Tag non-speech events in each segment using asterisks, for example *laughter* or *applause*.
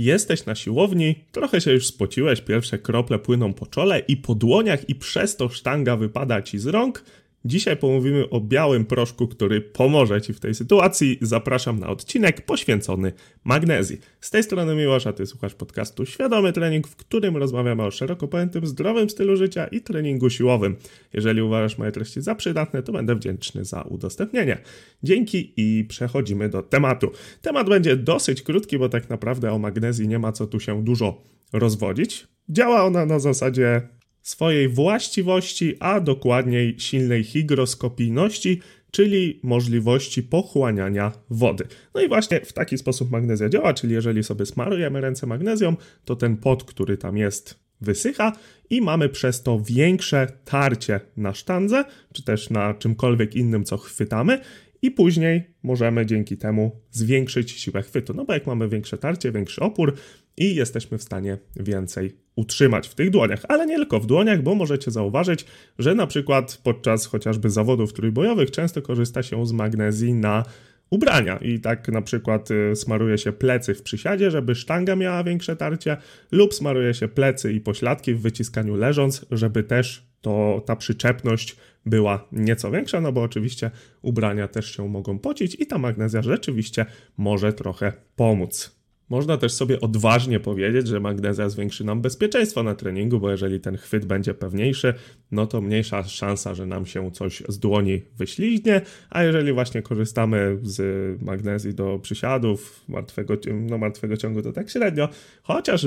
Jesteś na siłowni, trochę się już spociłeś, pierwsze krople płyną po czole i po dłoniach i przez to sztanga wypada ci z rąk – Dzisiaj pomówimy o białym proszku, który pomoże Ci w tej sytuacji. Zapraszam na odcinek poświęcony magnezji. Z tej strony Miłosz, a Ty słuchasz podcastu Świadomy Trening, w którym rozmawiamy o szeroko pojętym zdrowym stylu życia i treningu siłowym. Jeżeli uważasz moje treści za przydatne, to będę wdzięczny za udostępnienie. Dzięki i przechodzimy do tematu. Temat będzie dosyć krótki, bo tak naprawdę o magnezji nie ma co tu się dużo rozwodzić. Działa ona na zasadzie swojej właściwości, a dokładniej silnej hygroskopijności, czyli możliwości pochłaniania wody. No i właśnie w taki sposób magnezja działa, czyli jeżeli sobie smarujemy ręce magnezją, to ten pot, który tam jest, wysycha i mamy przez to większe tarcie na sztandze, czy też na czymkolwiek innym, co chwytamy i później możemy dzięki temu zwiększyć siłę chwytu. No bo jak mamy większe tarcie, większy opór i jesteśmy w stanie więcej utrzymać w tych dłoniach, ale nie tylko w dłoniach, bo możecie zauważyć, że na przykład podczas chociażby zawodów trójbojowych często korzysta się z magnezji na ubrania i tak na przykład y, smaruje się plecy w przysiadzie, żeby sztanga miała większe tarcie lub smaruje się plecy i pośladki w wyciskaniu leżąc, żeby też to ta przyczepność była nieco większa, no bo oczywiście ubrania też się mogą pocić i ta magnezja rzeczywiście może trochę pomóc. Można też sobie odważnie powiedzieć, że magnezja zwiększy nam bezpieczeństwo na treningu, bo jeżeli ten chwyt będzie pewniejszy, no to mniejsza szansa, że nam się coś z dłoni wyśliźnie, a jeżeli właśnie korzystamy z magnezji do przysiadów, martwego, no martwego ciągu to tak średnio, chociaż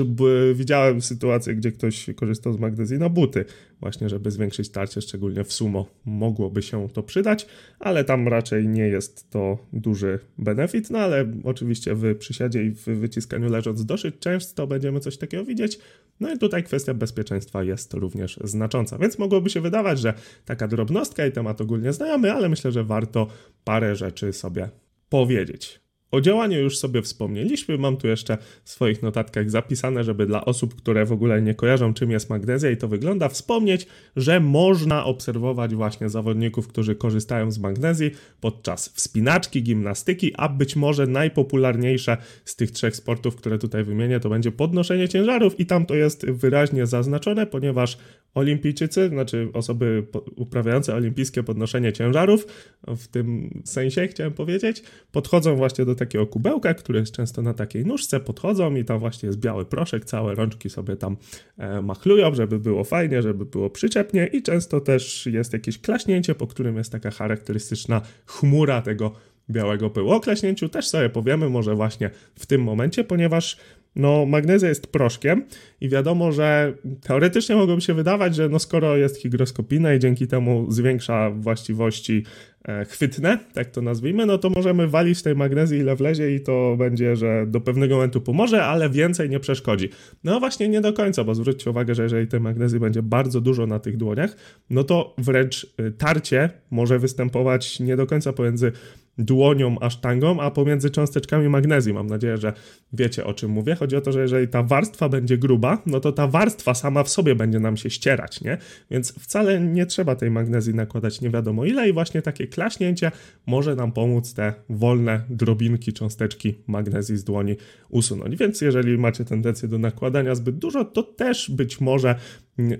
widziałem sytuację, gdzie ktoś korzystał z magnezji na buty, właśnie żeby zwiększyć tarcie, szczególnie w sumo mogłoby się to przydać, ale tam raczej nie jest to duży benefit, no ale oczywiście w przysiadzie i w wyciskaniu leżąc dosyć często będziemy coś takiego widzieć. No i tutaj kwestia bezpieczeństwa jest również znacząca, więc mogłoby się wydawać, że taka drobnostka i temat ogólnie znajomy, ale myślę, że warto parę rzeczy sobie powiedzieć. O działaniu już sobie wspomnieliśmy, mam tu jeszcze w swoich notatkach zapisane, żeby dla osób, które w ogóle nie kojarzą czym jest magnezja i to wygląda, wspomnieć, że można obserwować właśnie zawodników, którzy korzystają z magnezji podczas wspinaczki, gimnastyki, a być może najpopularniejsze z tych trzech sportów, które tutaj wymienię, to będzie podnoszenie ciężarów. I tam to jest wyraźnie zaznaczone, ponieważ olimpijczycy, znaczy osoby uprawiające olimpijskie podnoszenie ciężarów, w tym sensie chciałem powiedzieć, podchodzą właśnie do takiego kubełka, które jest często na takiej nóżce, podchodzą i tam właśnie jest biały proszek, całe rączki sobie tam e, machlują, żeby było fajnie, żeby było przyczepnie i często też jest jakieś klaśnięcie, po którym jest taka charakterystyczna chmura tego białego pyłu. O klaśnięciu też sobie powiemy może właśnie w tym momencie, ponieważ no, magnezja jest proszkiem i wiadomo, że teoretycznie mogłoby się wydawać, że no skoro jest hygroskopijna i dzięki temu zwiększa właściwości e, chwytne, tak to nazwijmy, no to możemy walić tej magnezji ile wlezie i to będzie, że do pewnego momentu pomoże, ale więcej nie przeszkodzi. No właśnie nie do końca, bo zwróćcie uwagę, że jeżeli tej magnezji będzie bardzo dużo na tych dłoniach, no to wręcz y, tarcie może występować nie do końca pomiędzy dłonią a sztangą, a pomiędzy cząsteczkami magnezji. Mam nadzieję, że wiecie o czym mówię. Chodzi o to, że jeżeli ta warstwa będzie gruba, no to ta warstwa sama w sobie będzie nam się ścierać, nie? Więc wcale nie trzeba tej magnezji nakładać nie wiadomo ile i właśnie takie klaśnięcie może nam pomóc te wolne drobinki, cząsteczki magnezji z dłoni usunąć. Więc jeżeli macie tendencję do nakładania zbyt dużo, to też być może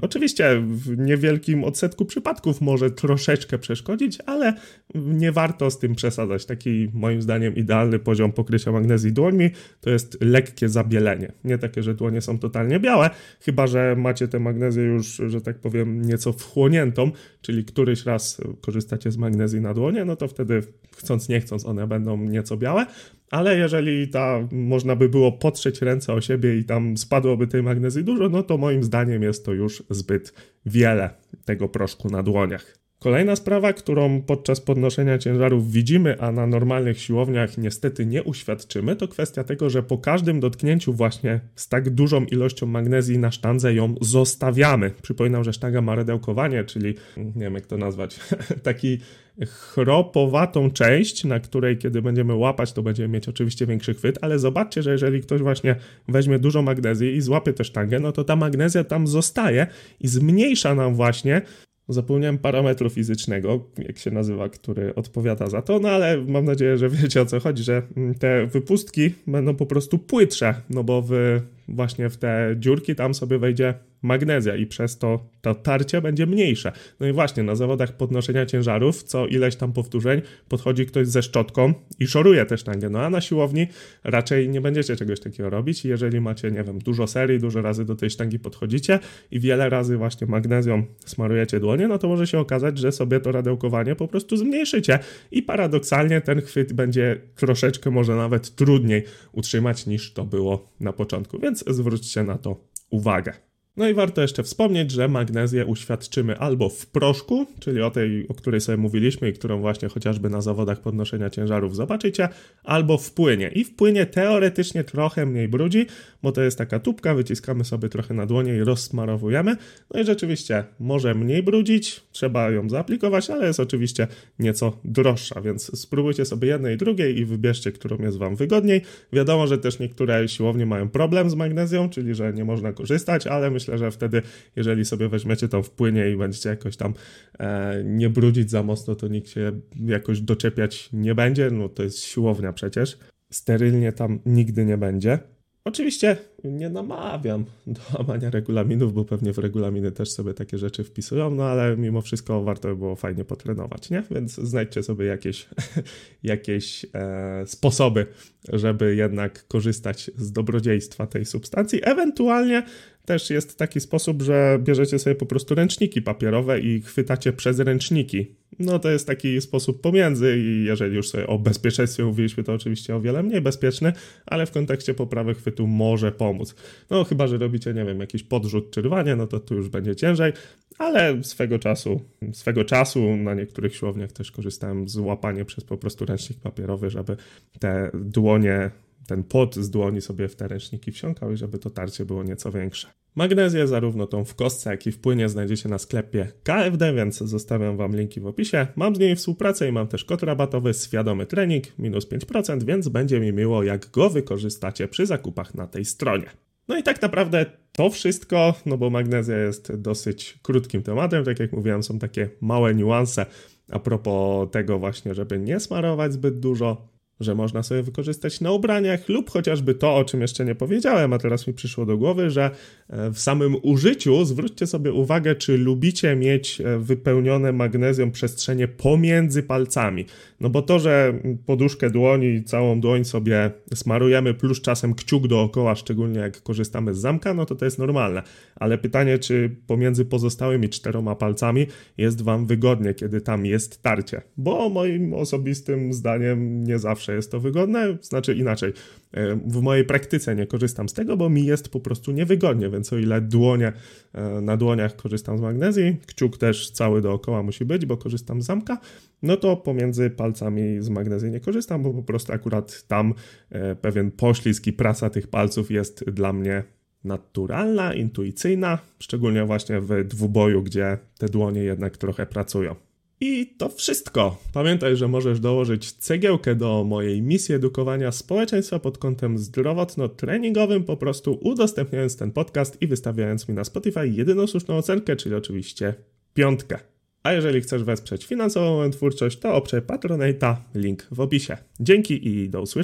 Oczywiście w niewielkim odsetku przypadków może troszeczkę przeszkodzić, ale nie warto z tym przesadzać. Taki moim zdaniem idealny poziom pokrycia magnezji dłońmi to jest lekkie zabielenie. Nie takie, że dłonie są totalnie białe, chyba że macie tę magnezję już, że tak powiem, nieco wchłoniętą, czyli któryś raz korzystacie z magnezji na dłonie, no to wtedy chcąc nie chcąc one będą nieco białe, ale jeżeli ta można by było potrzeć ręce o siebie i tam spadłoby tej magnezji dużo, no to moim zdaniem jest to już zbyt wiele tego proszku na dłoniach. Kolejna sprawa, którą podczas podnoszenia ciężarów widzimy, a na normalnych siłowniach niestety nie uświadczymy, to kwestia tego, że po każdym dotknięciu właśnie z tak dużą ilością magnezji na sztandze ją zostawiamy. Przypominam, że sztanga ma redełkowanie, czyli nie wiem jak to nazwać, *laughs* taki chropowatą część, na której kiedy będziemy łapać, to będziemy mieć oczywiście większy chwyt, ale zobaczcie, że jeżeli ktoś właśnie weźmie dużo magnezji i złapie tę sztangę, no to ta magnezja tam zostaje i zmniejsza nam właśnie Zapomniałem parametru fizycznego, jak się nazywa, który odpowiada za to, no ale mam nadzieję, że wiecie o co chodzi, że mm, te wypustki będą po prostu płytsze, no bo w, właśnie w te dziurki tam sobie wejdzie magnezja i przez to to tarcie będzie mniejsze. No i właśnie na zawodach podnoszenia ciężarów co ileś tam powtórzeń podchodzi ktoś ze szczotką i szoruje też sztangę. No a na siłowni raczej nie będziecie czegoś takiego robić. Jeżeli macie, nie wiem, dużo serii, dużo razy do tej sztangi podchodzicie i wiele razy właśnie magnezją smarujecie dłonie, no to może się okazać, że sobie to radełkowanie po prostu zmniejszycie i paradoksalnie ten chwyt będzie troszeczkę może nawet trudniej utrzymać niż to było na początku, więc zwróćcie na to uwagę. No i warto jeszcze wspomnieć, że magnezję uświadczymy albo w proszku, czyli o tej, o której sobie mówiliśmy i którą właśnie chociażby na zawodach podnoszenia ciężarów zobaczycie, albo w płynie. I w płynie teoretycznie trochę mniej brudzi, bo to jest taka tubka, wyciskamy sobie trochę na dłonie i rozsmarowujemy. No i rzeczywiście może mniej brudzić, trzeba ją zaaplikować, ale jest oczywiście nieco droższa, więc spróbujcie sobie jednej i drugiej i wybierzcie, którą jest Wam wygodniej. Wiadomo, że też niektóre siłownie mają problem z magnezją, czyli że nie można korzystać, ale myślę, że wtedy, jeżeli sobie weźmiecie to w płynie i będziecie jakoś tam e, nie brudzić za mocno, to nikt się jakoś doczepiać nie będzie. No to jest siłownia przecież. Sterylnie tam nigdy nie będzie. Oczywiście nie namawiam do łamania regulaminów, bo pewnie w regulaminy też sobie takie rzeczy wpisują, no ale mimo wszystko warto by było fajnie potrenować, nie? Więc znajdźcie sobie jakieś, *laughs* jakieś e, sposoby, żeby jednak korzystać z dobrodziejstwa tej substancji. Ewentualnie też jest taki sposób, że bierzecie sobie po prostu ręczniki papierowe i chwytacie przez ręczniki. No to jest taki sposób pomiędzy i jeżeli już sobie o bezpieczeństwie mówiliśmy, to oczywiście o wiele mniej bezpieczny, ale w kontekście poprawy chwytu może pomóc. No chyba, że robicie, nie wiem, jakiś podrzut czy rwanie, no to tu już będzie ciężej, ale swego czasu, swego czasu na niektórych siłowniach też korzystałem z łapania przez po prostu ręcznik papierowy, żeby te dłonie ten pot z dłoni sobie w te ręczniki wsiąkał i żeby to tarcie było nieco większe. Magnezję zarówno tą w kostce, jak i w płynie znajdziecie na sklepie KFD, więc zostawiam Wam linki w opisie. Mam z niej współpracę i mam też kod rabatowy Świadomy Trening, minus 5%, więc będzie mi miło, jak go wykorzystacie przy zakupach na tej stronie. No i tak naprawdę to wszystko, no bo magnezja jest dosyć krótkim tematem, tak jak mówiłem, są takie małe niuanse a propos tego właśnie, żeby nie smarować zbyt dużo, że można sobie wykorzystać na ubraniach, lub chociażby to, o czym jeszcze nie powiedziałem, a teraz mi przyszło do głowy, że e, w samym użyciu zwróćcie sobie uwagę, czy lubicie mieć e, wypełnione magnezją przestrzenie pomiędzy palcami. No bo to, że poduszkę dłoni, całą dłoń sobie smarujemy, plus czasem kciuk dookoła, szczególnie jak korzystamy z zamka, no to to jest normalne. Ale pytanie, czy pomiędzy pozostałymi czteroma palcami jest Wam wygodnie, kiedy tam jest tarcie? Bo moim osobistym zdaniem nie zawsze zawsze jest to wygodne, znaczy inaczej. E, w mojej praktyce nie korzystam z tego, bo mi jest po prostu niewygodnie, więc o ile dłonie, e, na dłoniach korzystam z magnezji, kciuk też cały dookoła musi być, bo korzystam z zamka, no to pomiędzy palcami z magnezji nie korzystam, bo po prostu akurat tam e, pewien poślizg i praca tych palców jest dla mnie naturalna, intuicyjna, szczególnie właśnie w dwuboju, gdzie te dłonie jednak trochę pracują. I to wszystko. Pamiętaj, że możesz dołożyć cegiełkę do mojej misji edukowania społeczeństwa pod kątem zdrowotno-treningowym, po prostu udostępniając ten podcast i wystawiając mi na Spotify jedyną słuszną ocenkę, czyli oczywiście piątkę. A jeżeli chcesz wesprzeć finansowo moją twórczość, to oprzej Patronata, link w opisie. Dzięki i do usłyszenia.